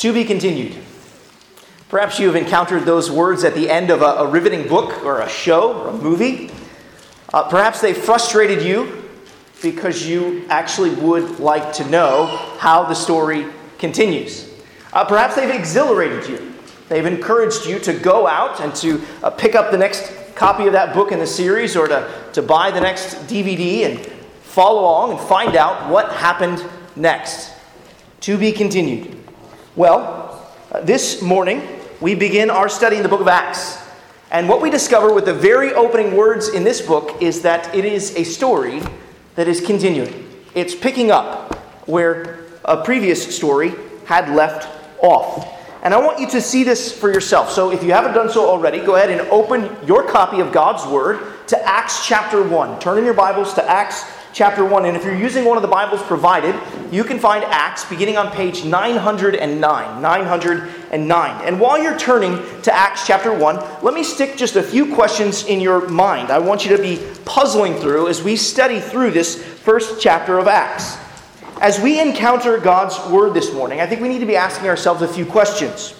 To be continued. Perhaps you have encountered those words at the end of a, a riveting book or a show or a movie. Uh, perhaps they frustrated you because you actually would like to know how the story continues. Uh, perhaps they've exhilarated you. They've encouraged you to go out and to uh, pick up the next copy of that book in the series or to, to buy the next DVD and follow along and find out what happened next. To be continued. Well, uh, this morning we begin our study in the book of Acts. And what we discover with the very opening words in this book is that it is a story that is continuing. It's picking up where a previous story had left off. And I want you to see this for yourself. So if you haven't done so already, go ahead and open your copy of God's Word to Acts chapter 1. Turn in your Bibles to Acts chapter 1. And if you're using one of the Bibles provided, you can find Acts beginning on page 909. 909. And while you're turning to Acts chapter 1, let me stick just a few questions in your mind. I want you to be puzzling through as we study through this first chapter of Acts. As we encounter God's Word this morning, I think we need to be asking ourselves a few questions.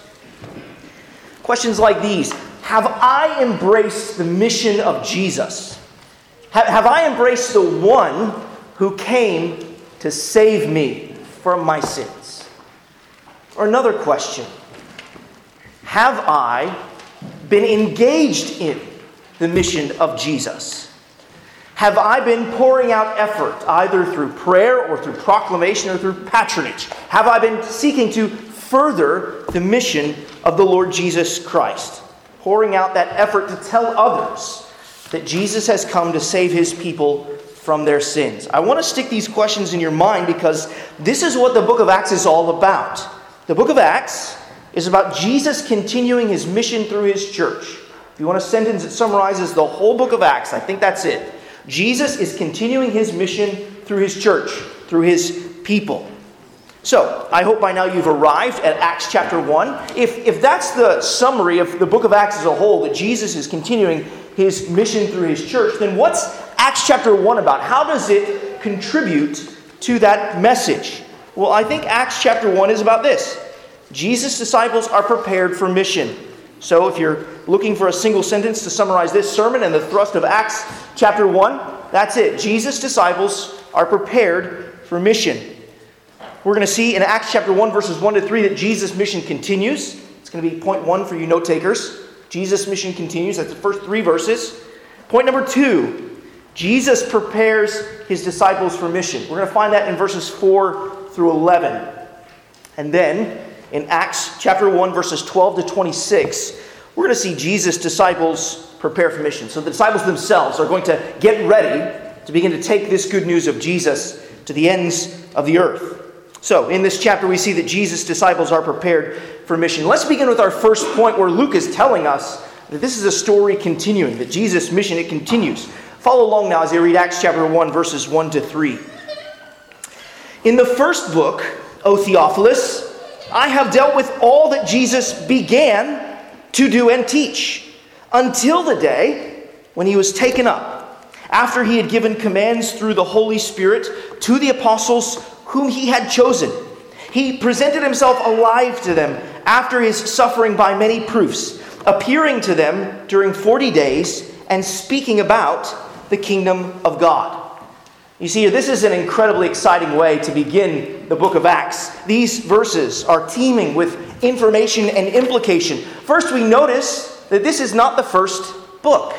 Questions like these Have I embraced the mission of Jesus? Have I embraced the one who came to save me from my sins? Or another question Have I been engaged in the mission of Jesus? Have I been pouring out effort either through prayer or through proclamation or through patronage? Have I been seeking to further the mission of the Lord Jesus Christ? Pouring out that effort to tell others that Jesus has come to save his people from their sins. I want to stick these questions in your mind because this is what the book of Acts is all about. The book of Acts is about Jesus continuing his mission through his church. If you want a sentence that summarizes the whole book of Acts, I think that's it. Jesus is continuing his mission through his church, through his people. So, I hope by now you've arrived at Acts chapter 1. If, if that's the summary of the book of Acts as a whole, that Jesus is continuing his mission through his church, then what's Acts chapter 1 about? How does it contribute to that message? Well, I think Acts chapter 1 is about this Jesus' disciples are prepared for mission. So, if you're looking for a single sentence to summarize this sermon and the thrust of Acts chapter 1, that's it. Jesus' disciples are prepared for mission. We're going to see in Acts chapter 1, verses 1 to 3, that Jesus' mission continues. It's going to be point one for you note takers. Jesus' mission continues. That's the first three verses. Point number two Jesus prepares his disciples for mission. We're going to find that in verses 4 through 11. And then in Acts chapter 1, verses 12 to 26, we're going to see Jesus' disciples prepare for mission. So the disciples themselves are going to get ready to begin to take this good news of Jesus to the ends of the earth. So, in this chapter, we see that Jesus' disciples are prepared for mission. Let's begin with our first point where Luke is telling us that this is a story continuing, that Jesus' mission, it continues. Follow along now as I read Acts chapter 1, verses 1 to 3. In the first book, O Theophilus, I have dealt with all that Jesus began to do and teach until the day when he was taken up, after he had given commands through the Holy Spirit to the apostles whom he had chosen. He presented himself alive to them after his suffering by many proofs, appearing to them during 40 days and speaking about the kingdom of God. You see, this is an incredibly exciting way to begin the book of Acts. These verses are teeming with information and implication. First, we notice that this is not the first book.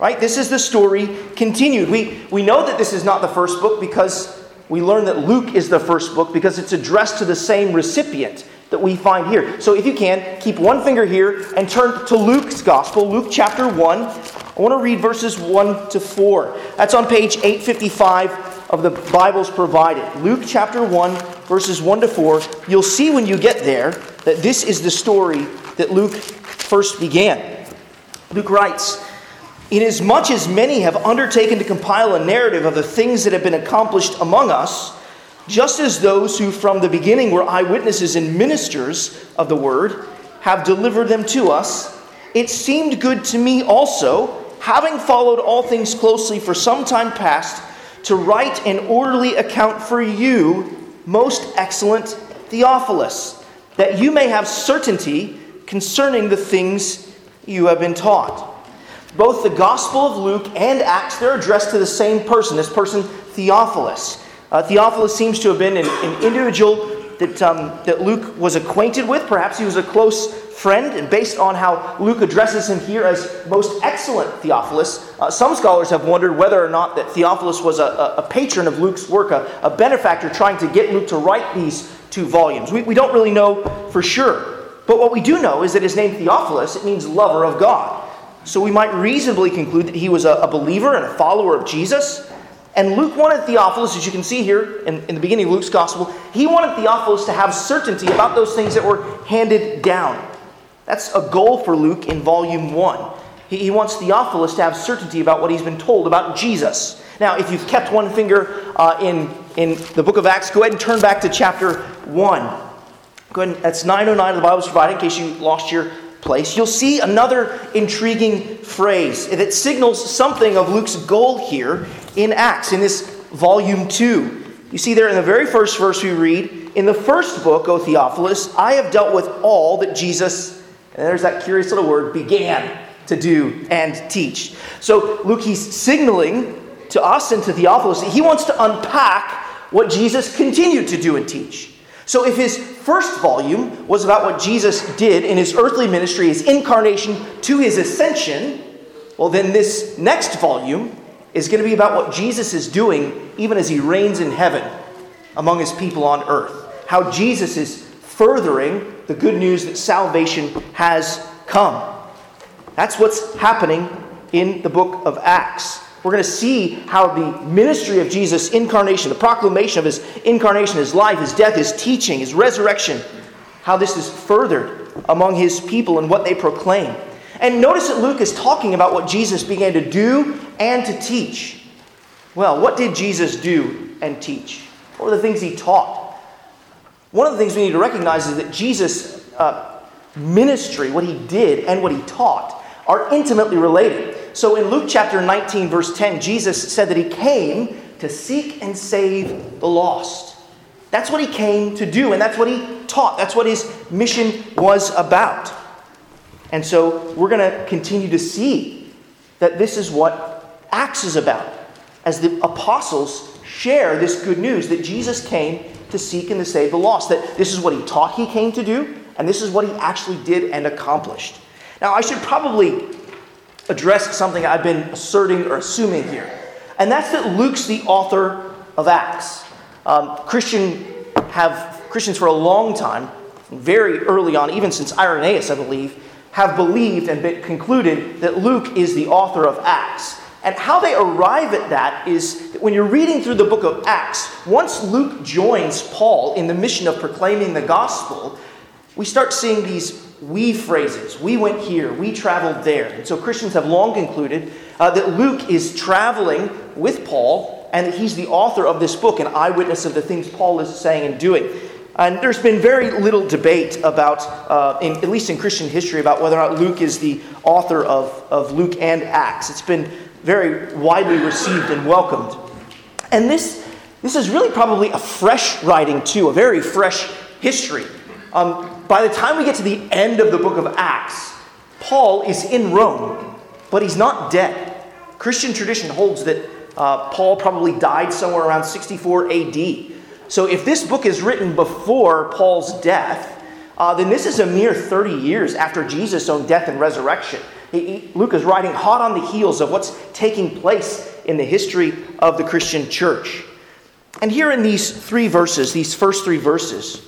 Right? This is the story continued. We, we know that this is not the first book because we learn that Luke is the first book because it's addressed to the same recipient that we find here. So if you can, keep one finger here and turn to Luke's Gospel, Luke chapter 1. I want to read verses 1 to 4. That's on page 855 of the Bibles provided. Luke chapter 1, verses 1 to 4. You'll see when you get there that this is the story that Luke first began. Luke writes, Inasmuch as many have undertaken to compile a narrative of the things that have been accomplished among us, just as those who from the beginning were eyewitnesses and ministers of the word have delivered them to us, it seemed good to me also, having followed all things closely for some time past, to write an orderly account for you, most excellent Theophilus that you may have certainty concerning the things you have been taught. Both the Gospel of Luke and Acts, they're addressed to the same person, this person, Theophilus. Uh, Theophilus seems to have been an, an individual that, um, that Luke was acquainted with. Perhaps he was a close friend, and based on how Luke addresses him here as most excellent Theophilus, uh, some scholars have wondered whether or not that Theophilus was a, a patron of Luke's work, a, a, benefactor trying to get Luke to write these two volumes. We, we don't really know for sure. But what we do know is that his name Theophilus, it means lover of God. So we might reasonably conclude that he was a, a believer and a follower of Jesus. And Luke wanted Theophilus, as you can see here in, in the beginning of Luke's gospel, he wanted Theophilus to have certainty about those things that were handed down. That's a goal for Luke in volume one. He, he wants Theophilus to have certainty about what he's been told about Jesus. Now, if you've kept one finger uh, in, in the book of Acts, go ahead and turn back to chapter 1. Go ahead, and, that's 909 of the Bible's provided in case you lost your place. You'll see another intriguing phrase that signals something of Luke's goal here in Acts, in this volume 2. You see there in the very first verse we read, In the first book, O Theophilus, I have dealt with all that Jesus, and there's that curious little word, began to do and teach. So Luke, he's signaling to us and to Theophilus that he wants to unpack what Jesus continued to do and teach. So, if his first volume was about what Jesus did in his earthly ministry, his incarnation to his ascension, well, then this next volume is going to be about what Jesus is doing even as he reigns in heaven among his people on earth. How Jesus is furthering the good news that salvation has come. That's what's happening in the book of Acts. We're going to see how the ministry of Jesus' incarnation, the proclamation of his incarnation, his life, his death, his teaching, his resurrection, how this is furthered among his people and what they proclaim. And notice that Luke is talking about what Jesus began to do and to teach. Well, what did Jesus do and teach? What were the things he taught? One of the things we need to recognize is that Jesus' uh, ministry, what he did and what he taught, are intimately related. So in Luke chapter 19, verse 10, Jesus said that he came to seek and save the lost. That's what he came to do, and that's what he taught. That's what his mission was about. And so we're going to continue to see that this is what Acts is about. As the apostles share this good news that Jesus came to seek and to save the lost, that this is what he taught he came to do, and this is what he actually did and accomplished. Now, I should probably address something I've been asserting or assuming here, and that's that Luke's the author of Acts. Um, Christian have Christians for a long time, very early on, even since Irenaeus, I believe, have believed and concluded that Luke is the author of Acts. And how they arrive at that is that when you're reading through the book of Acts, once Luke joins Paul in the mission of proclaiming the gospel, we start seeing these we phrases. We went here, we traveled there. And so Christians have long concluded uh, that Luke is traveling with Paul and that he's the author of this book, an eyewitness of the things Paul is saying and doing. And there's been very little debate about, uh, in, at least in Christian history, about whether or not Luke is the author of, of Luke and Acts. It's been very widely received and welcomed. And this, this is really probably a fresh writing, too, a very fresh history. Um, by the time we get to the end of the book of Acts, Paul is in Rome, but he's not dead. Christian tradition holds that uh, Paul probably died somewhere around 64 AD. So if this book is written before Paul's death, uh, then this is a mere 30 years after Jesus' own death and resurrection. He, he, Luke is writing hot on the heels of what's taking place in the history of the Christian church. And here in these three verses, these first three verses,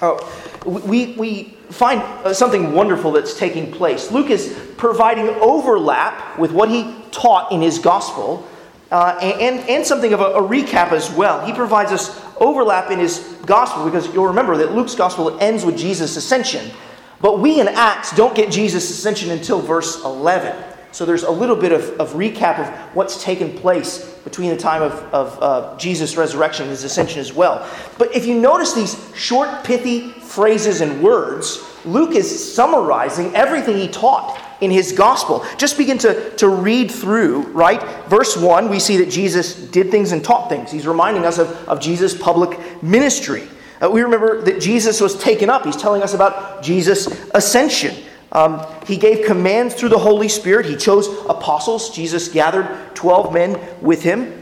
Oh, we, we find uh, something wonderful that's taking place. Luke is providing overlap with what he taught in his gospel uh, and, and something of a, a, recap as well. He provides us overlap in his gospel because you'll remember that Luke's gospel ends with Jesus' ascension. But we in Acts don't get Jesus' ascension until verse 11. So there's a little bit of, of recap of what's taken place between the time of, of uh, Jesus' resurrection and his ascension as well. But if you notice these short, pithy phrases and words, Luke is summarizing everything he taught in his gospel. Just begin to, to read through, right? Verse 1, we see that Jesus did things and taught things. He's reminding us of, of Jesus' public ministry. Uh, we remember that Jesus was taken up. He's telling us about Jesus' ascension. Um, he gave commands through the Holy Spirit. He chose apostles. Jesus gathered 12 men with him.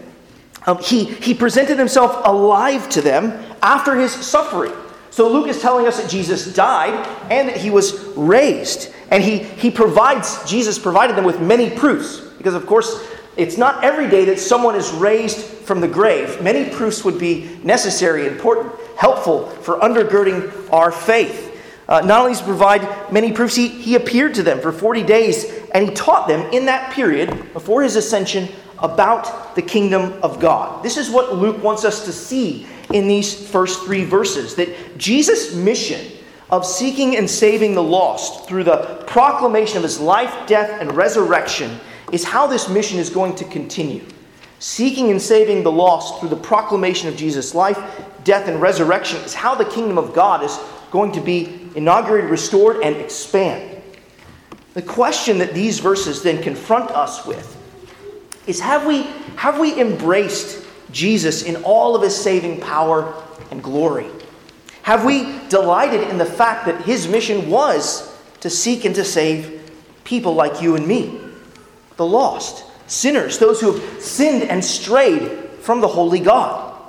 Um, he, he presented himself alive to them after his suffering. So Luke is telling us that Jesus died and that he was raised. And he, he provides, Jesus provided them with many proofs. Because, of course, it's not every day that someone is raised from the grave. Many proofs would be necessary, important, helpful for undergirding our faith. Uh, not only does he provide many proofs, he, he appeared to them for 40 days and he taught them in that period before his ascension about the kingdom of God. This is what Luke wants us to see in these first three verses that Jesus' mission of seeking and saving the lost through the proclamation of his life, death, and resurrection is how this mission is going to continue. Seeking and saving the lost through the proclamation of Jesus' life, death, and resurrection is how the kingdom of God is going to be inaugurated, restored, and expand. The question that these verses then confront us with is have we, have we embraced Jesus in all of his saving power and glory? Have we delighted in the fact that his mission was to seek and to save people like you and me, the lost, sinners, those who have sinned and strayed from the holy God?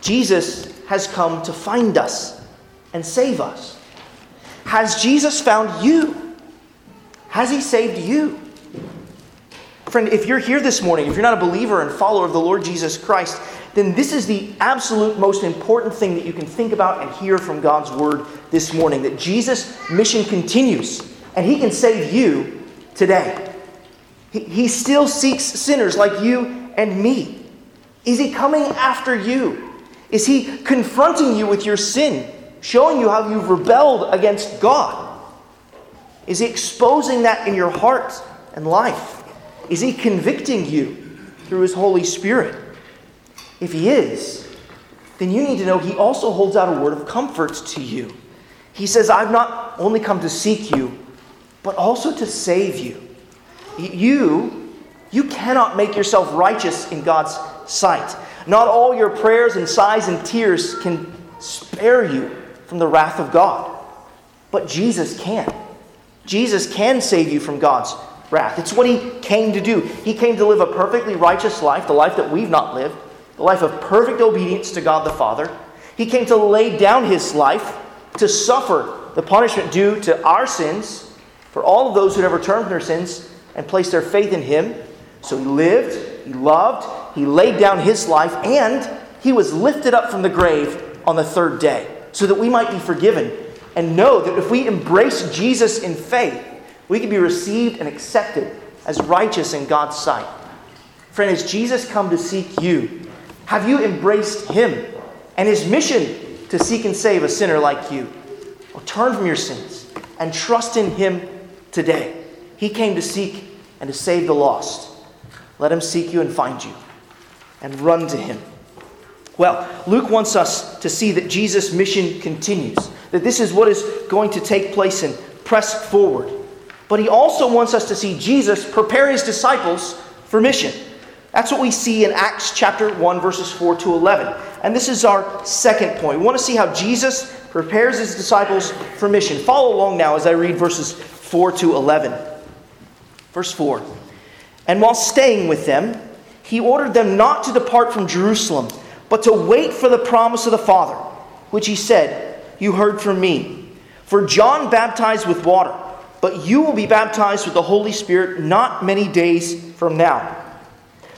Jesus has come to find us and save us. Has Jesus found you? Has he saved you? Friend, if you're here this morning, if you're not a believer and follower of the Lord Jesus Christ, then this is the absolute most important thing that you can think about and hear from God's word this morning that Jesus' mission continues and he can save you today. He, he still seeks sinners like you and me. Is he coming after you? Is he confronting you with your sin, showing you how you've rebelled against God? Is he exposing that in your heart and life? Is he convicting you through his Holy Spirit? If he is, then you need to know he also holds out a word of comfort to you. He says, I've not only come to seek you, but also to save you. You, you cannot make yourself righteous in God's sight. Not all your prayers and sighs and tears can spare you from the wrath of God. But Jesus can. Jesus can save you from God's wrath. It's what he came to do. He came to live a perfectly righteous life, the life that we've not lived, the life of perfect obedience to God the Father. He came to lay down his life to suffer the punishment due to our sins for all of those who ever turned from their sins and placed their faith in him. So he lived, he loved, he laid down his life, and he was lifted up from the grave on the third day so that we might be forgiven and know that if we embrace Jesus in faith, we can be received and accepted as righteous in God's sight. Friend, has Jesus come to seek you? Have you embraced him and his mission to seek and save a sinner like you? Well, turn from your sins and trust in him today. He came to seek and to save the lost. Let him seek you and find you and run to him. Well, Luke wants us to see that Jesus' mission continues, that this is what is going to take place and press forward but he also wants us to see Jesus prepare his disciples for mission. That's what we see in Acts chapter 1, verses 4 to 11. And this is our second point. We want to see how Jesus prepares his disciples for mission. Follow along now as I read verses 4 to 11. Verse 4 And while staying with them, he ordered them not to depart from Jerusalem, but to wait for the promise of the Father, which he said, You heard from me. For John baptized with water but you will be baptized with the Holy Spirit not many days from now.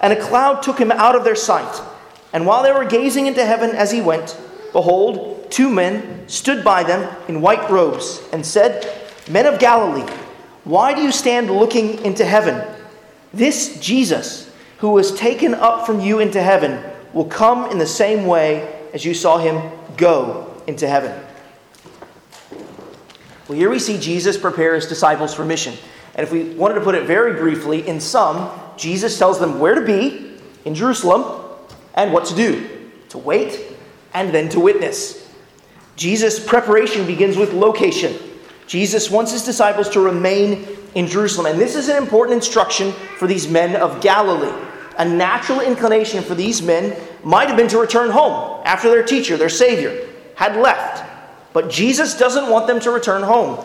and a cloud took him out of their sight. And while they were gazing into heaven as he went, behold, two men stood by them in white robes, and said, Men of Galilee, why do you stand looking into heaven? This Jesus, who was taken up from you into heaven, will come in the same way as you saw him go into heaven. Well, here we see Jesus prepare his disciples for mission. And if we wanted to put it very briefly, in sum, Jesus tells them where to be in Jerusalem and what to do to wait and then to witness. Jesus' preparation begins with location. Jesus wants his disciples to remain in Jerusalem. And this is an important instruction for these men of Galilee. A natural inclination for these men might have been to return home after their teacher, their Savior, had left. But Jesus doesn't want them to return home.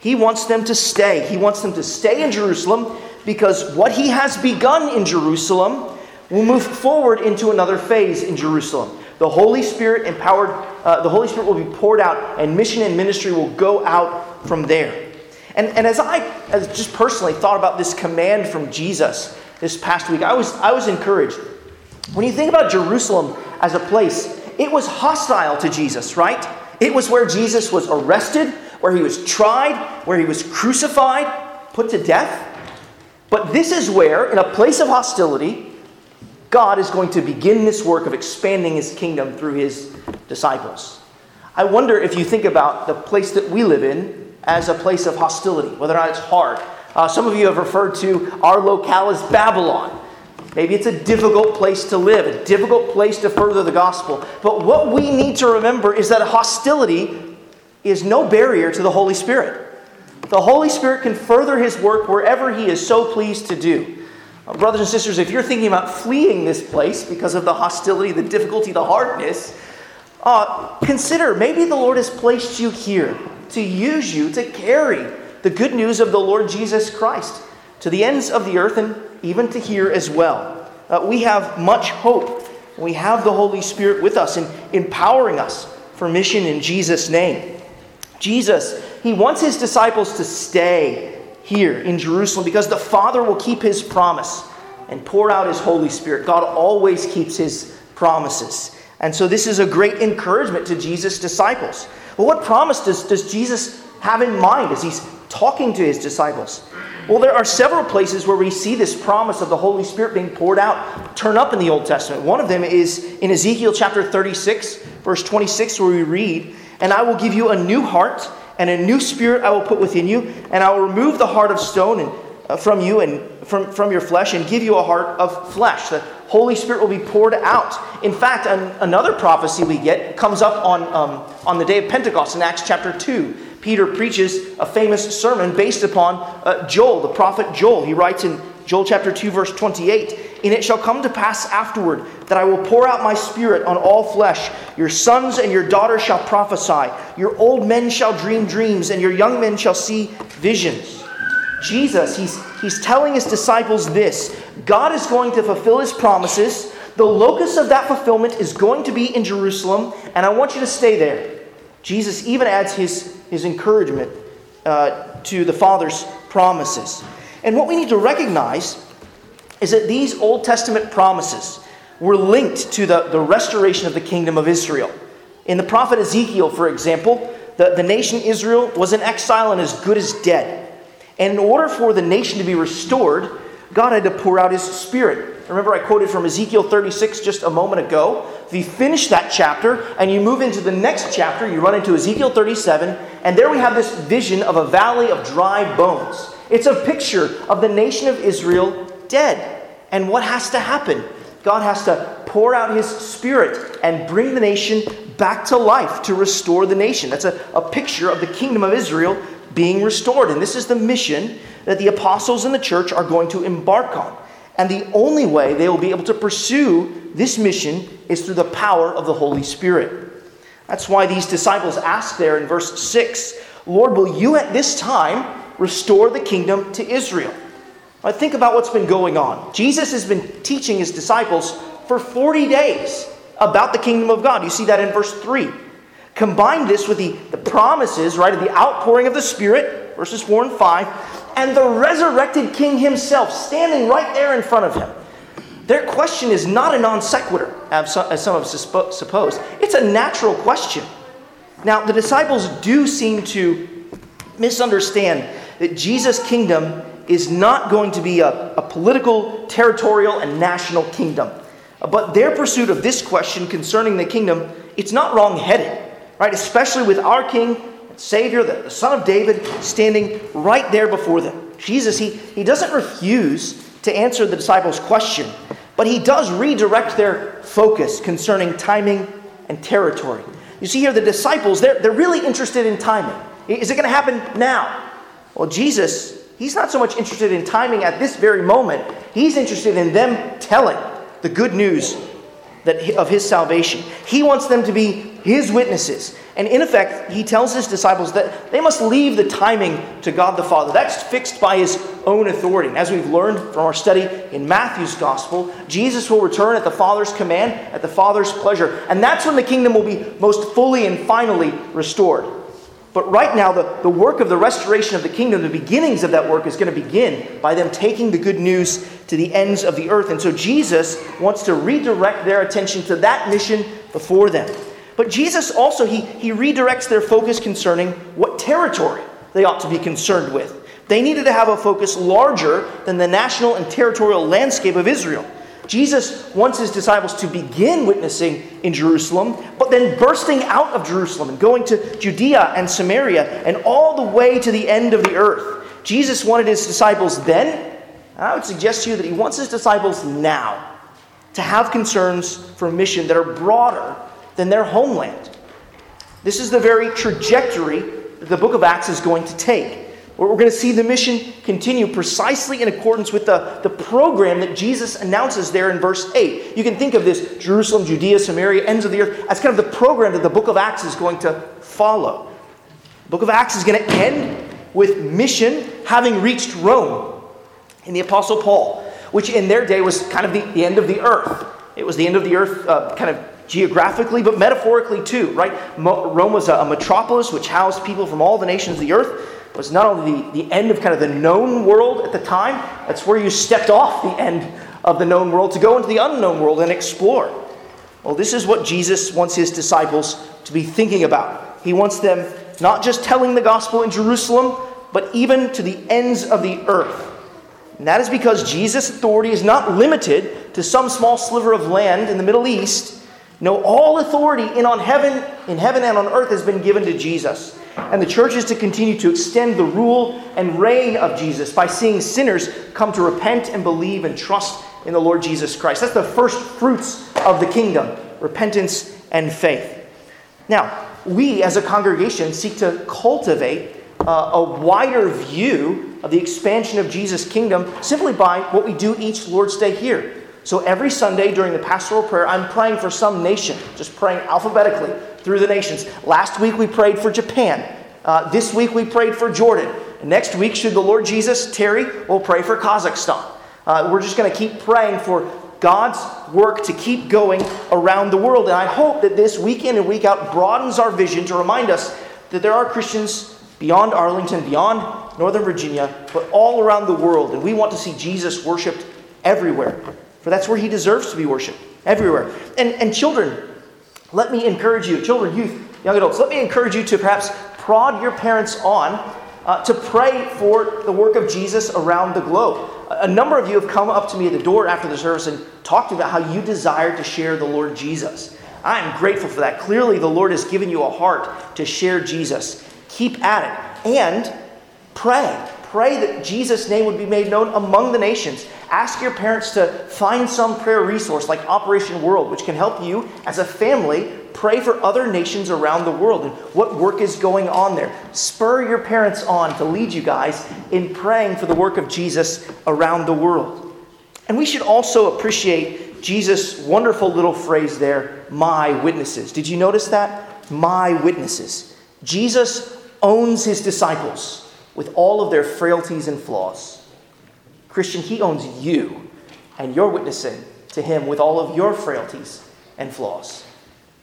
He wants them to stay. He wants them to stay in Jerusalem because what he has begun in Jerusalem will move forward into another phase in Jerusalem. The Holy Spirit empowered, uh, the Holy Spirit will be poured out, and mission and ministry will go out from there. And, and as I as just personally thought about this command from Jesus this past week, I was, I was encouraged. When you think about Jerusalem as a place, it was hostile to Jesus, right? It was where Jesus was arrested, where he was tried, where he was crucified, put to death. But this is where, in a place of hostility, God is going to begin this work of expanding his kingdom through his disciples. I wonder if you think about the place that we live in as a place of hostility, whether or not it's hard. Uh, some of you have referred to our locale as Babylon. Maybe it's a difficult place to live, a difficult place to further the gospel. But what we need to remember is that hostility is no barrier to the Holy Spirit. The Holy Spirit can further his work wherever he is so pleased to do. Uh, brothers and sisters, if you're thinking about fleeing this place because of the hostility, the difficulty, the hardness, uh, consider maybe the Lord has placed you here to use you to carry the good news of the Lord Jesus Christ to the ends of the earth and even to here as well. Uh, we have much hope. We have the Holy Spirit with us and empowering us for mission in Jesus' name. Jesus, he wants his disciples to stay here in Jerusalem because the Father will keep his promise and pour out his Holy Spirit. God always keeps his promises. And so this is a great encouragement to Jesus' disciples. Well, what promise does, does Jesus have in mind as he's talking to his disciples? Well, there are several places where we see this promise of the Holy Spirit being poured out turn up in the Old Testament. One of them is in Ezekiel chapter 36, verse 26, where we read, And I will give you a new heart, and a new spirit I will put within you, and I will remove the heart of stone and, uh, from you and from, from your flesh, and give you a heart of flesh. The Holy Spirit will be poured out. In fact, an, another prophecy we get comes up on, um, on the day of Pentecost in Acts chapter 2. Peter preaches a famous sermon based upon uh, Joel, the prophet Joel. He writes in Joel chapter 2, verse 28 And it shall come to pass afterward that I will pour out my spirit on all flesh. Your sons and your daughters shall prophesy. Your old men shall dream dreams, and your young men shall see visions. Jesus, he's, he's telling his disciples this God is going to fulfill his promises. The locus of that fulfillment is going to be in Jerusalem, and I want you to stay there. Jesus even adds his, his encouragement uh, to the Father's promises. And what we need to recognize is that these Old Testament promises were linked to the, the restoration of the kingdom of Israel. In the prophet Ezekiel, for example, the, the nation Israel was in exile and as good as dead. And in order for the nation to be restored, God had to pour out his spirit. Remember, I quoted from Ezekiel 36 just a moment ago. If you finish that chapter and you move into the next chapter, you run into Ezekiel 37, and there we have this vision of a valley of dry bones. It's a picture of the nation of Israel dead. And what has to happen? God has to pour out his spirit and bring the nation back to life to restore the nation. That's a, a picture of the kingdom of Israel being restored. And this is the mission that the apostles in the church are going to embark on. And the only way they will be able to pursue this mission is through the power of the Holy Spirit. That's why these disciples ask there in verse 6 Lord, will you at this time restore the kingdom to Israel? Now, think about what's been going on. Jesus has been teaching his disciples for 40 days about the kingdom of God. You see that in verse 3. Combine this with the, the promises, right, of the outpouring of the Spirit, verses 4 and 5, and the resurrected king himself standing right there in front of him. Their question is not a non sequitur, as some have supposed. It's a natural question. Now, the disciples do seem to misunderstand that Jesus' kingdom is not going to be a, a political, territorial, and national kingdom. But their pursuit of this question concerning the kingdom, it's not wrong-headed, right? Especially with our King and Savior, the, the Son of David, standing right there before them. Jesus, he, he doesn't refuse to answer the disciples' question, but he does redirect their focus concerning timing and territory. You see here, the disciples, they're, they're really interested in timing. Is it going to happen now? Well, Jesus, he's not so much interested in timing at this very moment, he's interested in them telling the good news that, of his salvation. He wants them to be his witnesses. And in effect, he tells his disciples that they must leave the timing to God the Father. That's fixed by his own authority. And as we've learned from our study in Matthew's gospel, Jesus will return at the Father's command, at the Father's pleasure. And that's when the kingdom will be most fully and finally restored. But right now, the, the work of the restoration of the kingdom, the beginnings of that work is going to begin by them taking the good news to the ends of the earth. And so Jesus wants to redirect their attention to that mission before them. But Jesus also, he, he redirects their focus concerning what territory they ought to be concerned with. They needed to have a focus larger than the national and territorial landscape of Israel. Jesus wants his disciples to begin witnessing in Jerusalem, but then bursting out of Jerusalem and going to Judea and Samaria and all the way to the end of the earth. Jesus wanted his disciples then, and I would suggest to you that he wants his disciples now to have concerns for mission that are broader than their homeland. This is the very trajectory that the book of Acts is going to take. We're going to see the mission continue precisely in accordance with the, the program that Jesus announces there in verse 8. You can think of this Jerusalem, Judea, Samaria, ends of the earth as kind of the program that the book of Acts is going to follow. The book of Acts is going to end with mission having reached Rome in the Apostle Paul, which in their day was kind of the, the end of the earth. It was the end of the earth, uh, kind of geographically, but metaphorically too, right? Rome was a, a metropolis which housed people from all the nations of the earth was not only the, the end of kind of the known world at the time, that's where you stepped off the end of the known world to go into the unknown world and explore. Well, this is what Jesus wants his disciples to be thinking about. He wants them not just telling the gospel in Jerusalem, but even to the ends of the earth. And that is because Jesus' authority is not limited to some small sliver of land in the Middle East. No, all authority in on heaven, in heaven and on earth has been given to Jesus. And the church is to continue to extend the rule and reign of Jesus by seeing sinners come to repent and believe and trust in the Lord Jesus Christ. That's the first fruits of the kingdom repentance and faith. Now, we as a congregation seek to cultivate uh, a wider view of the expansion of Jesus' kingdom simply by what we do each Lord's Day here. So every Sunday during the pastoral prayer, I'm praying for some nation, just praying alphabetically through the nations. Last week we prayed for Japan. Uh, this week we prayed for Jordan. Next week, should the Lord Jesus tarry, we'll pray for Kazakhstan. Uh, we're just going to keep praying for God's work to keep going around the world. And I hope that this week in and week out broadens our vision to remind us that there are Christians beyond Arlington, beyond Northern Virginia, but all around the world. And we want to see Jesus worshiped everywhere. For that's where he deserves to be worshiped, everywhere. And, and children, let me encourage you, children, youth, young adults, let me encourage you to perhaps prod your parents on uh, to pray for the work of Jesus around the globe. A number of you have come up to me at the door after the service and talked about how you desire to share the Lord Jesus. I am grateful for that. Clearly, the Lord has given you a heart to share Jesus. Keep at it and pray. Pray that Jesus' name would be made known among the nations. Ask your parents to find some prayer resource like Operation World, which can help you as a family pray for other nations around the world and what work is going on there. Spur your parents on to lead you guys in praying for the work of Jesus around the world. And we should also appreciate Jesus' wonderful little phrase there, my witnesses. Did you notice that? My witnesses. Jesus owns his disciples with all of their frailties and flaws. Christian, He owns you, and you're witnessing to Him with all of your frailties and flaws.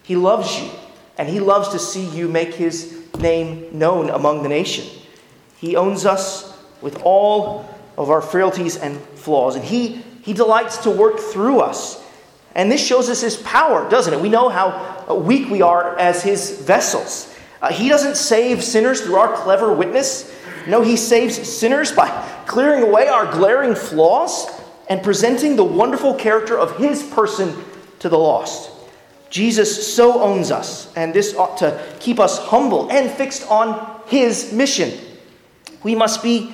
He loves you, and He loves to see you make His name known among the nation. He owns us with all of our frailties and flaws, and He, he delights to work through us. And this shows us His power, doesn't it? We know how weak we are as His vessels. Uh, he doesn't save sinners through our clever witness. No, he saves sinners by clearing away our glaring flaws and presenting the wonderful character of his person to the lost. Jesus so owns us, and this ought to keep us humble and fixed on his mission. We must be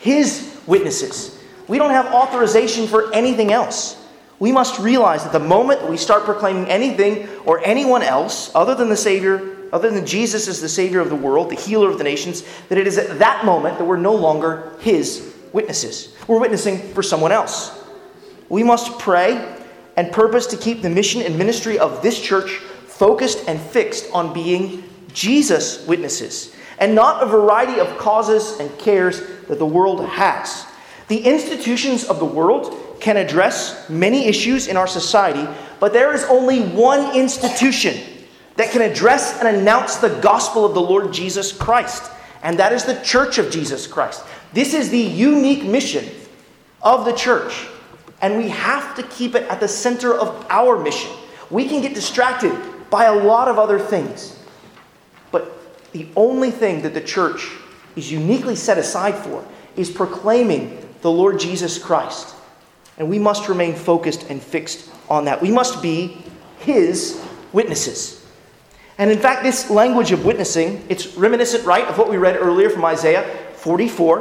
his witnesses. We don't have authorization for anything else. We must realize that the moment we start proclaiming anything or anyone else other than the Savior, other than Jesus as the Savior of the world, the healer of the nations, that it is at that moment that we're no longer his witnesses. We're witnessing for someone else. We must pray and purpose to keep the mission and ministry of this church focused and fixed on being Jesus witnesses and not a variety of causes and cares that the world has. The institutions of the world can address many issues in our society, but there is only one institution that can address and announce the gospel of the Lord Jesus Christ, and that is the Church of Jesus Christ. This is the unique mission of the church, and we have to keep it at the center of our mission. We can get distracted by a lot of other things, but the only thing that the church is uniquely set aside for is proclaiming the Lord Jesus Christ. And we must remain focused and fixed on that. We must be his witnesses. And in fact, this language of witnessing, it's reminiscent, right, of what we read earlier from Isaiah 44,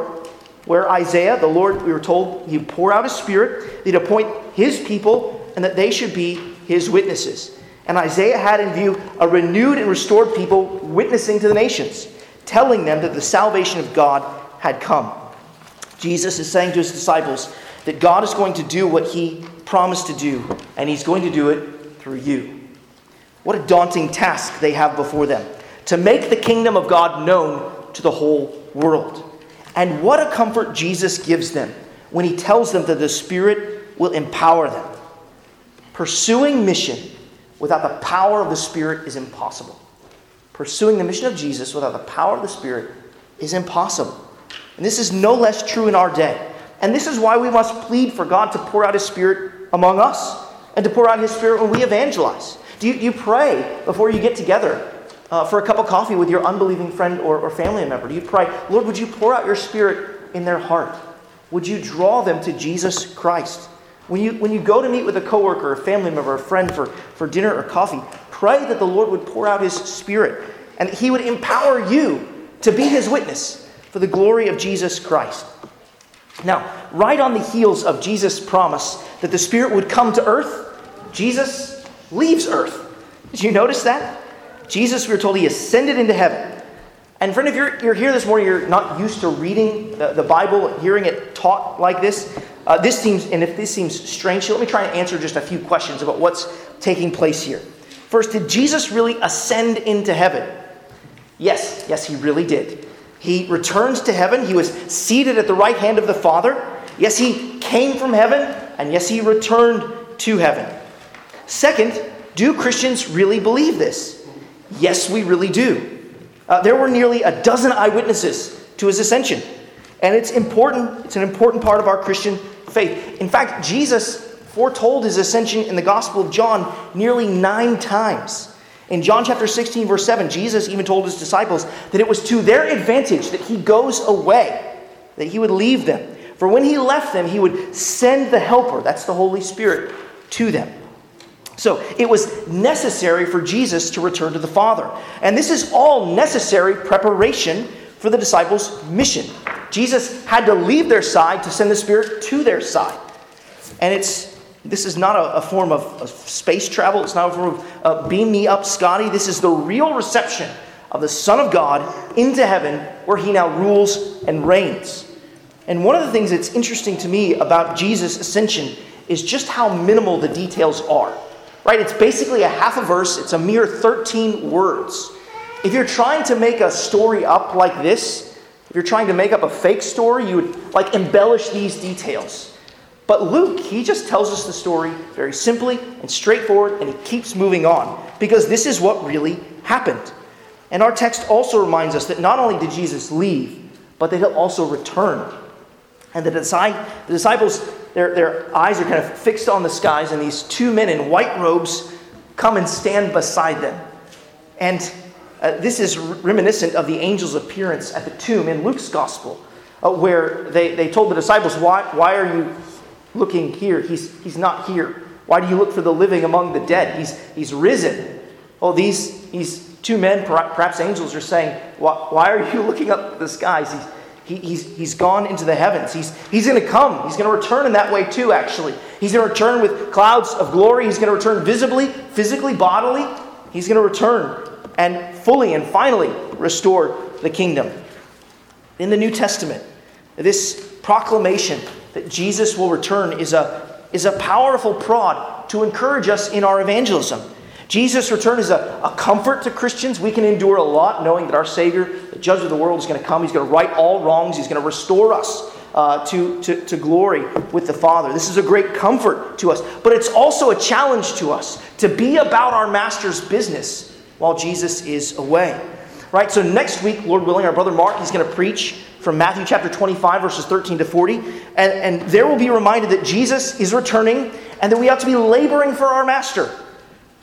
where Isaiah, the Lord, we were told, he'd pour out his spirit, he'd appoint his people, and that they should be his witnesses. And Isaiah had in view a renewed and restored people witnessing to the nations, telling them that the salvation of God had come. Jesus is saying to his disciples, that God is going to do what he promised to do, and he's going to do it through you. What a daunting task they have before them to make the kingdom of God known to the whole world. And what a comfort Jesus gives them when he tells them that the Spirit will empower them. Pursuing mission without the power of the Spirit is impossible. Pursuing the mission of Jesus without the power of the Spirit is impossible. And this is no less true in our day. And this is why we must plead for God to pour out His Spirit among us and to pour out His Spirit when we evangelize. Do you, you pray before you get together uh, for a cup of coffee with your unbelieving friend or, or family member? Do you pray, Lord, would you pour out your Spirit in their heart? Would you draw them to Jesus Christ? When you, when you go to meet with a coworker, a family member, a friend for, for dinner or coffee, pray that the Lord would pour out His Spirit and that He would empower you to be His witness for the glory of Jesus Christ. Now, right on the heels of Jesus' promise that the Spirit would come to earth, Jesus leaves earth. Did you notice that? Jesus, we are told, he ascended into heaven. And friend, if you're, you're here this morning, you're not used to reading the, the Bible, hearing it taught like this, uh, this seems, and if this seems strange, let me try and answer just a few questions about what's taking place here. First, did Jesus really ascend into heaven? Yes, yes, he really did. He returns to heaven. He was seated at the right hand of the Father. Yes, he came from heaven, and yes, he returned to heaven. Second, do Christians really believe this? Yes, we really do. Uh, there were nearly a dozen eyewitnesses to his ascension, and it's important. It's an important part of our Christian faith. In fact, Jesus foretold his ascension in the Gospel of John nearly nine times. In John chapter 16, verse 7, Jesus even told his disciples that it was to their advantage that he goes away, that he would leave them. For when he left them, he would send the Helper, that's the Holy Spirit, to them. So it was necessary for Jesus to return to the Father. And this is all necessary preparation for the disciples' mission. Jesus had to leave their side to send the Spirit to their side. And it's this is not a, a form of, of, space travel. It's not a form of uh, beam me up, Scotty. This is the real reception of the Son of God into heaven where he now rules and reigns. And one of the things that's interesting to me about Jesus' ascension is just how minimal the details are. Right? It's basically a half a verse, it's a mere 13 words. If you're trying to make a story up like this, if you're trying to make up a fake story, you would like embellish these details. But Luke, he just tells us the story very simply and straightforward, and he keeps moving on because this is what really happened. And our text also reminds us that not only did Jesus leave, but that he'll also return. And the, disciples, their, their eyes are kind of fixed on the skies, and these two men in white robes come and stand beside them. And uh, this is reminiscent of the angel's appearance at the tomb in Luke's gospel, uh, where they, they told the disciples, why, why are you looking here? He's, he's not here. Why do you look for the living among the dead? He's, he's risen. Well, these, these two men, perhaps angels, are saying, Why, why are you looking up the skies? He's, he, he's, he's gone into the heavens. He's, he's going to come. He's going to return in that way too, actually. He's going to return with clouds of glory. He's going to return visibly, physically, bodily. He's going to return and fully and finally restore the kingdom. In the New Testament, this proclamation that Jesus will return is a, is a powerful prod to encourage us in our evangelism. Jesus' return is a, a comfort to Christians. We can endure a lot knowing that our Savior, the judge of the world, is going to come. He's going to right all wrongs. He's going to restore us uh, to, to, to glory with the Father. This is a great comfort to us. But it's also a challenge to us to be about our Master's business while Jesus is away. Right? So next week, Lord willing, our brother Mark, he's going to preach from Matthew chapter 25, verses 13 to 40. And, and there will be reminded that Jesus is returning and that we have to be laboring for our Master.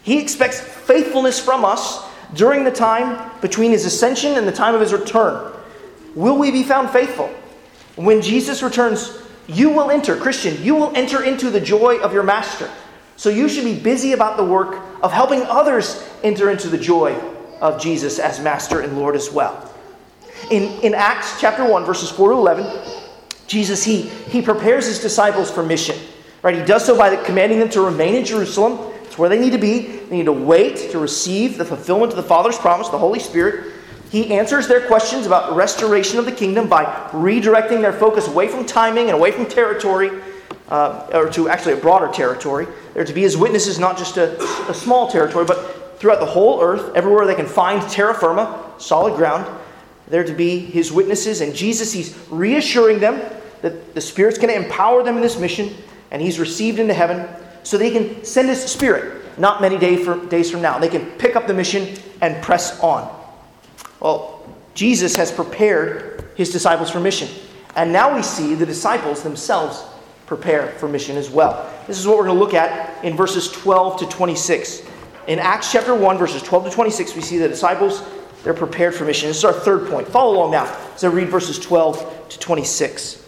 He expects faithfulness from us during the time between his ascension and the time of his return. Will we be found faithful? When Jesus returns, you will enter, Christian, you will enter into the joy of your Master. So you should be busy about the work of helping others enter into the joy of Jesus as Master and Lord as well. In, in Acts chapter 1, verses 4 to 11, Jesus, he, he prepares his disciples for mission. Right? He does so by commanding them to remain in Jerusalem. Where they need to be. They need to wait to receive the fulfillment of the Father's promise, the Holy Spirit. He answers their questions about restoration of the kingdom by redirecting their focus away from timing and away from territory, uh, or to actually a broader territory. They're to be his witnesses, not just a, a small territory, but throughout the whole earth, everywhere they can find terra firma, solid ground. They're to be his witnesses. And Jesus, he's reassuring them that the Spirit's going to empower them in this mission, and he's received into heaven so they can send his Spirit not many day for, days from now. They can pick up the mission and press on. Well, Jesus has prepared his disciples for mission. And now we see the disciples themselves prepare for mission as well. This is what we're going to look at in verses 12 to 26. In Acts chapter 1, verses 12 to 26, we see the disciples, they're prepared for mission. This is our third point. Follow along now as I read verses 12 to 26.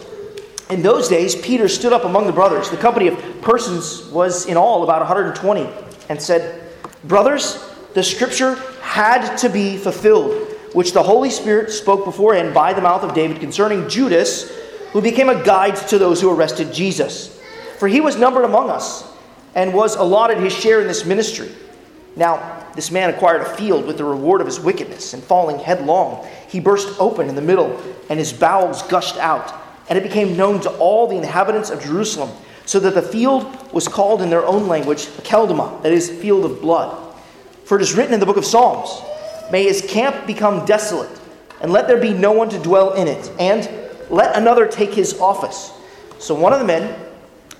in those days, Peter stood up among the brothers. The company of persons was in all about 120 and said, Brothers, the scripture had to be fulfilled, which the Holy Spirit spoke beforehand by the mouth of David concerning Judas, who became a guide to those who arrested Jesus. For he was numbered among us and was allotted his share in this ministry. Now, this man acquired a field with the reward of his wickedness, and falling headlong, he burst open in the middle, and his bowels gushed out and it became known to all the inhabitants of Jerusalem, so that the field was called in their own language Akeldama, that is, field of blood. For it is written in the book of Psalms May his camp become desolate, and let there be no one to dwell in it, and let another take his office. So one of the men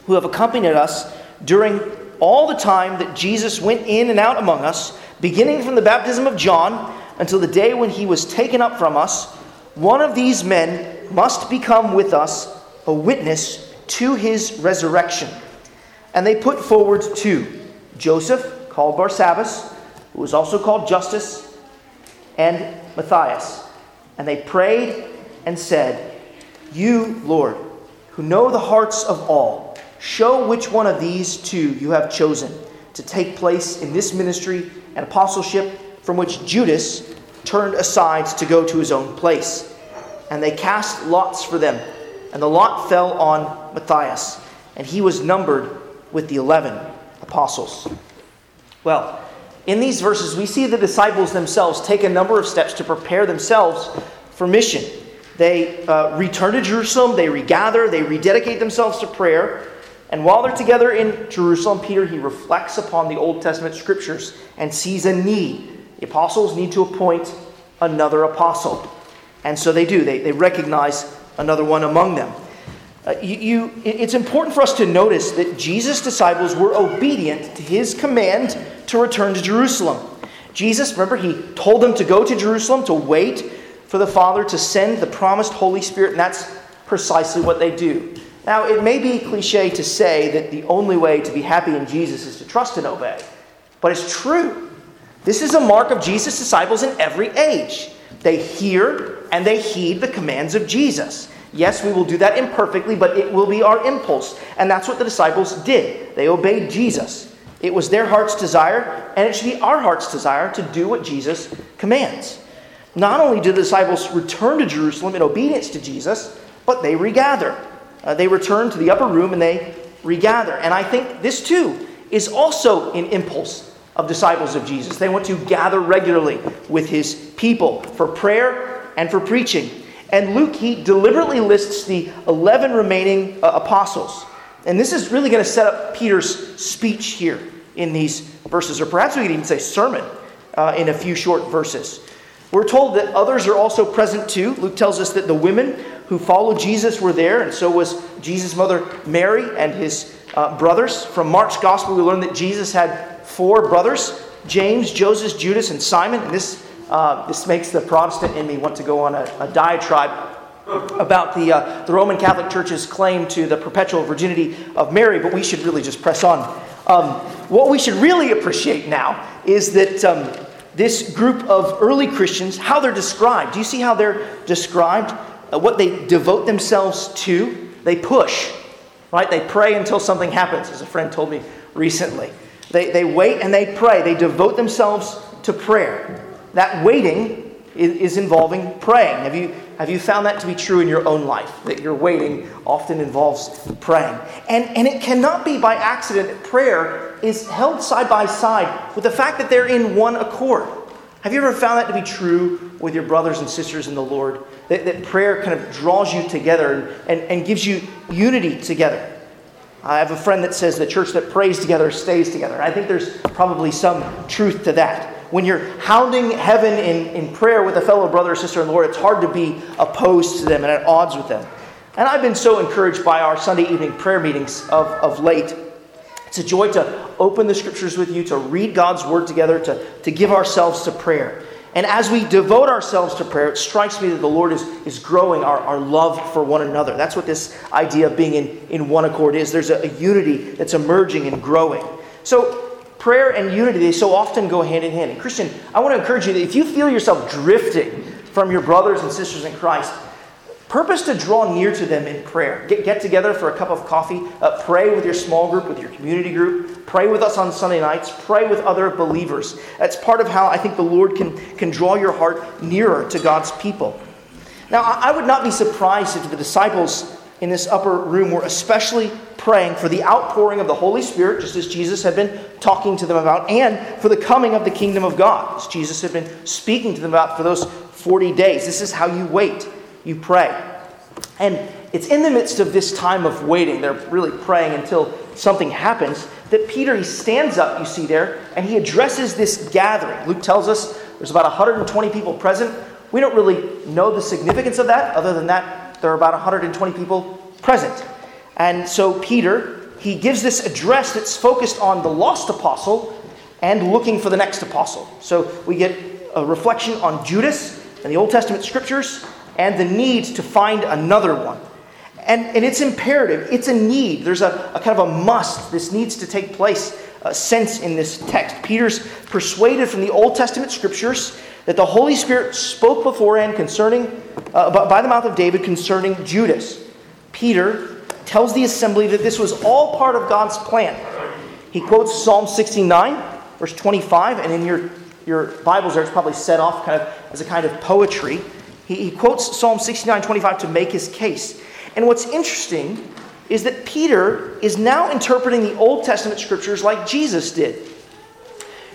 who have accompanied us during all the time that Jesus went in and out among us, beginning from the baptism of John until the day when he was taken up from us, one of these men must become with us a witness to his resurrection. And they put forward two Joseph, called Barsabbas, who was also called Justus, and Matthias. And they prayed and said, You, Lord, who know the hearts of all, show which one of these two you have chosen to take place in this ministry and apostleship from which Judas turned aside to go to his own place and they cast lots for them. And the lot fell on Matthias, and he was numbered with the eleven apostles. Well, in these verses, we see the disciples themselves take a number of steps to prepare themselves for mission. They uh, return to Jerusalem, they regather, they rededicate themselves to prayer. And while they're together in Jerusalem, Peter he reflects upon the Old Testament scriptures and sees a need. The apostles need to appoint another apostle. And so they do. They, they recognize another one among them. Uh, you, you, it's important for us to notice that Jesus' disciples were obedient to his command to return to Jerusalem. Jesus, remember, he told them to go to Jerusalem to wait for the Father to send the promised Holy Spirit, and that's precisely what they do. Now, it may be cliche to say that the only way to be happy in Jesus is to trust and obey, but it's true. This is a mark of Jesus' disciples in every age. They hear and they heed the commands of Jesus. Yes, we will do that imperfectly, but it will be our impulse. And that's what the disciples did. They obeyed Jesus. It was their heart's desire, and it should be our heart's desire to do what Jesus commands. Not only did the disciples return to Jerusalem in obedience to Jesus, but they regather. Uh, they return to the upper room and they regather. And I think this too is also an impulse of disciples of Jesus. They want to gather regularly with his people for prayer and for preaching. And Luke, he deliberately lists the 11 remaining uh, apostles. And this is really going to set up Peter's speech here in these verses, or perhaps we could even say sermon uh, in a few short verses. We're told that others are also present too. Luke tells us that the women who followed Jesus were there, and so was Jesus' mother Mary and his uh, brothers. From Mark's gospel, we learn that Jesus had four brothers James, Joseph, Judas, and Simon. And this uh, this makes the Protestant in me want to go on a, a diatribe about the, uh, the Roman Catholic Church's claim to the perpetual virginity of Mary, but we should really just press on. Um, what we should really appreciate now is that um, this group of early Christians, how they're described. Do you see how they're described? Uh, what they devote themselves to? They push, right? They pray until something happens, as a friend told me recently. They, they wait and they pray. They devote themselves to prayer that waiting is, involving praying. Have you, have you found that to be true in your own life? That your waiting often involves praying. And, and it cannot be by accident that prayer is held side by side with the fact that they're in one accord. Have you ever found that to be true with your brothers and sisters in the Lord? That, that prayer kind of draws you together and, and, and gives you unity together. I have a friend that says the church that prays together stays together. I think there's probably some truth to that when you're hounding heaven in, in prayer with a fellow brother or sister in the Lord, it's hard to be opposed to them and at odds with them. And I've been so encouraged by our Sunday evening prayer meetings of, of late. It's a joy to open the scriptures with you, to read God's word together, to, to give ourselves to prayer. And as we devote ourselves to prayer, it strikes me that the Lord is, is growing our, our love for one another. That's what this idea of being in, in one accord is. There's a, a unity that's emerging and growing. So prayer and unity, they so often go hand in hand. And Christian, I want to encourage you that if you feel yourself drifting from your brothers and sisters in Christ, purpose to draw near to them in prayer. Get, get together for a cup of coffee. Uh, pray with your small group, with your community group. Pray with us on Sunday nights. Pray with other believers. That's part of how I think the Lord can, can draw your heart nearer to God's people. Now, I would not be surprised if the disciples in this upper room were especially praying for the outpouring of the Holy Spirit, just as Jesus had been talking to them about, and for the coming of the kingdom of God, as Jesus had been speaking to them about for those 40 days. This is how you wait, you pray. And it's in the midst of this time of waiting, they're really praying until something happens, that Peter, he stands up, you see there, and he addresses this gathering. Luke tells us there's about 120 people present. We don't really know the significance of that, other than that there are about 120 people present. And so Peter, he gives this address that's focused on the lost apostle and looking for the next apostle. So we get a reflection on Judas and the Old Testament scriptures and the need to find another one. And, and it's imperative, it's a need. There's a, a kind of a must. This needs to take place, a sense in this text. Peter's persuaded from the Old Testament scriptures that the Holy Spirit spoke beforehand concerning, uh, by the mouth of David concerning Judas. Peter tells the assembly that this was all part of God's plan. He quotes Psalm 69, verse 25, and in your, your Bibles there, it's probably set off kind of as a kind of poetry. He, he quotes Psalm 69, 25 to make his case. And what's interesting is that Peter is now interpreting the Old Testament scriptures like Jesus did.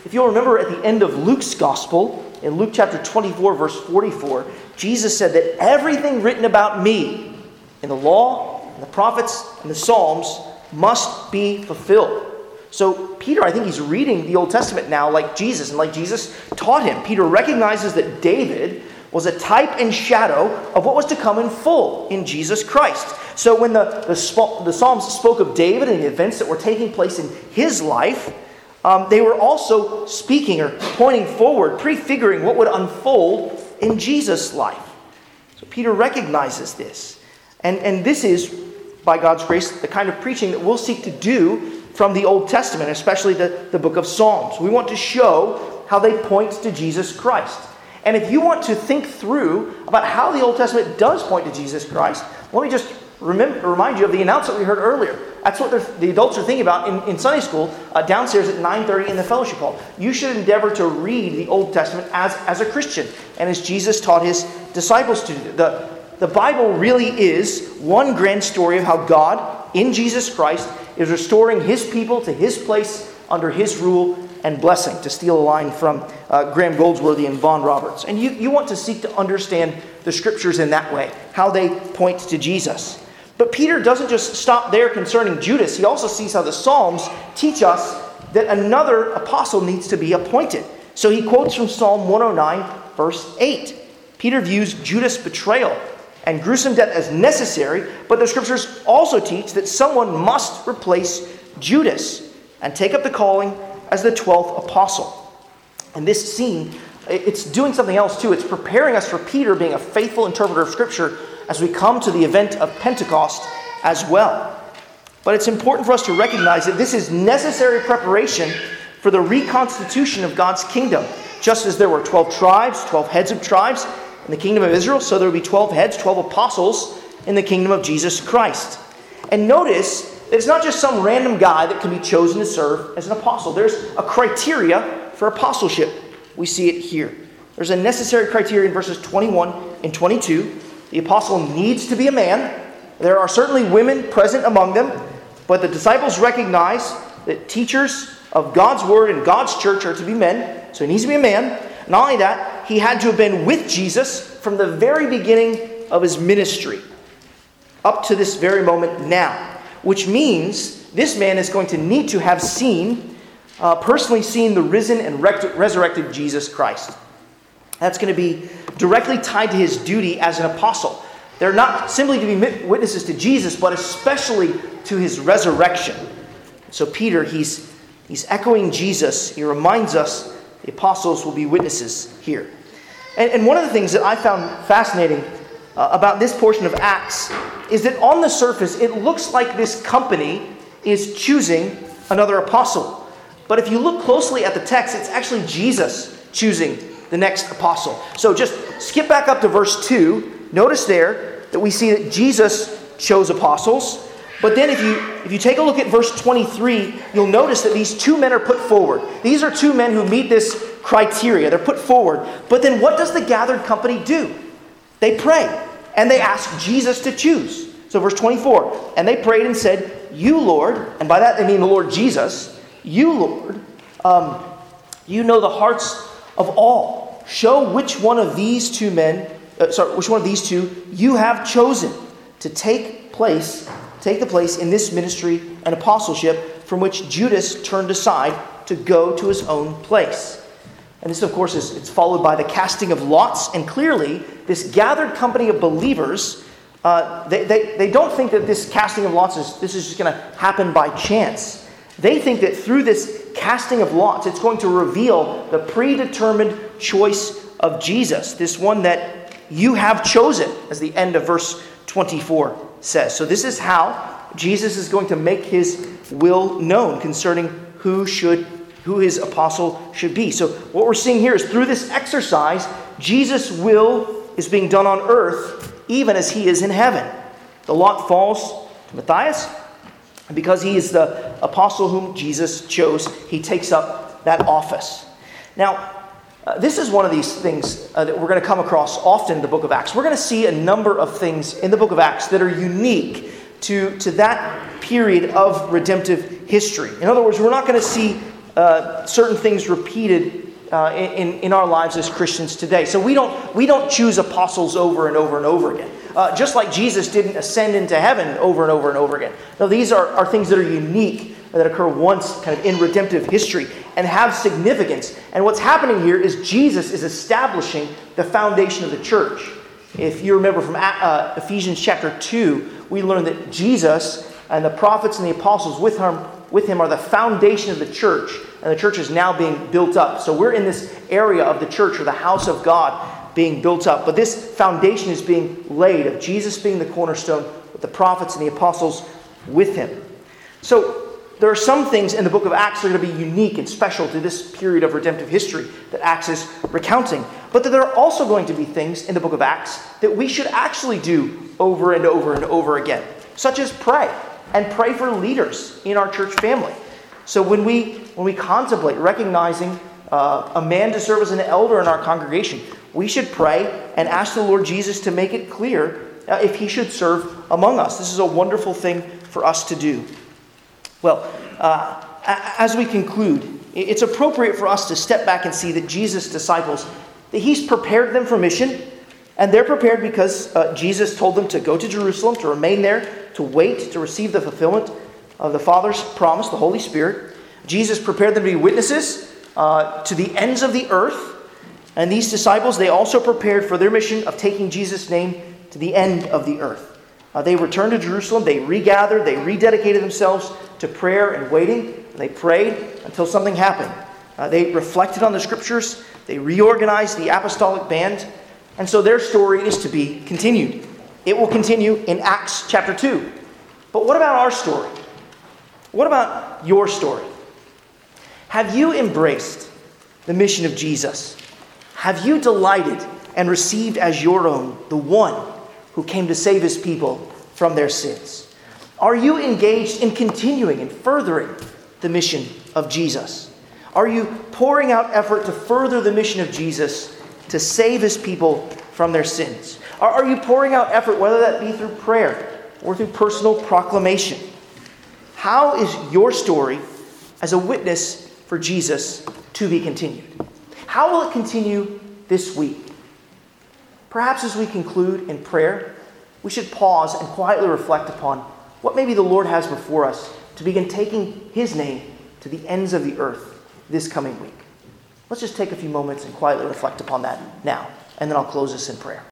If you'll remember at the end of Luke's gospel, in Luke chapter 24, verse 44, Jesus said that everything written about me in the law, the prophets and the Psalms must be fulfilled. So, Peter, I think he's reading the Old Testament now like Jesus and like Jesus taught him. Peter recognizes that David was a type and shadow of what was to come in full in Jesus Christ. So when the, the, the Psalms spoke of David and the events that were taking place in his life, um, they were also speaking or pointing forward, prefiguring what would unfold in Jesus' life. So Peter recognizes this. And, and this is, by God's grace, the kind of preaching that we'll seek to do from the Old Testament, especially the, the book of Psalms. We want to show how they point to Jesus Christ. And if you want to think through about how the Old Testament does point to Jesus Christ, let me just remember, remind you of the announcement we heard earlier. That's what the adults are thinking about in, in Sunday school uh, downstairs at 9.30 in the fellowship hall. You should endeavor to read the Old Testament as, as a Christian and as Jesus taught his disciples to do. The, the Bible really is one grand story of how God, in Jesus Christ, is restoring his people to his place under his rule and blessing, to steal a line from uh, Graham Goldsworthy and Vaughan Roberts. And you, you want to seek to understand the scriptures in that way, how they point to Jesus. But Peter doesn't just stop there concerning Judas, he also sees how the Psalms teach us that another apostle needs to be appointed. So he quotes from Psalm 109, verse 8. Peter views Judas' betrayal and gruesome death as necessary, but the scriptures also teach that someone must replace Judas and take up the calling as the 12th apostle. And this scene, it's doing something else too. It's preparing us for Peter being a faithful interpreter of Scripture as we come to the event of Pentecost as well. But it's important for us to recognize that this is necessary preparation for the reconstitution of God's kingdom. Just as there were 12 tribes, 12 heads of tribes in the kingdom of Israel, so there will be 12 heads, 12 apostles in the kingdom of Jesus Christ. And notice it's not just some random guy that can be chosen to serve as an apostle. There's a criteria for apostleship. We see it here. There's a necessary criteria in verses 21 and 22. The apostle needs to be a man. There are certainly women present among them, but the disciples recognize that teachers of God's word and God's church are to be men. So he needs to be a man. Not only that, he had to have been with Jesus from the very beginning of his ministry up to this very moment now which means this man is going to need to have seen, uh, personally seen the risen and resurrected Jesus Christ. That's going to be directly tied to his duty as an apostle. They're not simply to be witnesses to Jesus, but especially to his resurrection. So, Peter, he's, he's echoing Jesus. He reminds us the apostles will be witnesses here. And, and one of the things that I found fascinating uh, about this portion of Acts is that on the surface, it looks like this company is choosing another apostle. But if you look closely at the text, it's actually Jesus choosing the next apostle. So just skip back up to verse 2. Notice there that we see that Jesus chose apostles. But then if you if you take a look at verse 23, you'll notice that these two men are put forward. These are two men who meet this criteria. They're put forward. But then what does the gathered company do? They pray and they asked Jesus to choose. So, verse 24, and they prayed and said, You, Lord, and by that they mean the Lord Jesus, you, Lord, um, you know the hearts of all. Show which one of these two men, uh, sorry, which one of these two you have chosen to take place, take the place in this ministry and apostleship from which Judas turned aside to go to his own place. And this, of course, is it's followed by the casting of lots. And clearly, this gathered company of believers, uh, they, they, they don't think that this casting of lots is this is just going to happen by chance. They think that through this casting of lots, it's going to reveal the predetermined choice of Jesus, this one that you have chosen, as the end of verse 24 says. So, this is how Jesus is going to make his will known concerning who should who his apostle should be. So, what we're seeing here is through this exercise, Jesus' will is being done on earth even as he is in heaven. The lot falls to Matthias, and because he is the apostle whom Jesus chose, he takes up that office. Now, uh, this is one of these things uh, that we're going to come across often in the book of Acts. We're going to see a number of things in the book of Acts that are unique to, to that period of redemptive history. In other words, we're not going to see uh, certain things repeated uh, in, in our lives as Christians today. So we don't, we don't choose apostles over and over and over again. Uh, just like Jesus didn't ascend into heaven over and over and over again. No, these are, are things that are unique that occur once kind of in redemptive history and have significance. And what's happening here is Jesus is establishing the foundation of the church. If you remember from uh, Ephesians chapter 2, we learn that Jesus and the prophets and the apostles with him, with him are the foundation of the church, and the church is now being built up. So we're in this area of the church or the house of God being built up. But this foundation is being laid of Jesus being the cornerstone, with the prophets and the apostles with him. So there are some things in the book of Acts that are going to be unique and special to this period of redemptive history that Acts is recounting. But that there are also going to be things in the book of Acts that we should actually do over and over and over again, such as pray and pray for leaders in our church family. So when we when we contemplate recognizing uh, a man to serve as an elder in our congregation, we should pray and ask the Lord Jesus to make it clear uh, if he should serve among us. This is a wonderful thing for us to do. Well, uh, as we conclude, it's appropriate for us to step back and see that Jesus' disciples, that he's prepared them for mission, and they're prepared because uh, Jesus told them to go to Jerusalem, to remain there, to wait to receive the fulfillment of the Father's promise, the Holy Spirit. Jesus prepared them to be witnesses uh, to the ends of the earth. And these disciples, they also prepared for their mission of taking Jesus' name to the end of the earth. Uh, they returned to Jerusalem, they regathered, they rededicated themselves to prayer and waiting, and they prayed until something happened. Uh, they reflected on the scriptures, they reorganized the apostolic band, and so their story is to be continued. It will continue in Acts chapter 2. But what about our story? What about your story? Have you embraced the mission of Jesus? Have you delighted and received as your own the one who came to save his people from their sins? Are you engaged in continuing and furthering the mission of Jesus? Are you pouring out effort to further the mission of Jesus to save his people from their sins? Are you pouring out effort, whether that be through prayer or through personal proclamation? How is your story as a witness for Jesus to be continued? How will it continue this week? Perhaps as we conclude in prayer, we should pause and quietly reflect upon what maybe the Lord has before us to begin taking His name to the ends of the earth this coming week. Let's just take a few moments and quietly reflect upon that now, and then I'll close this in prayer.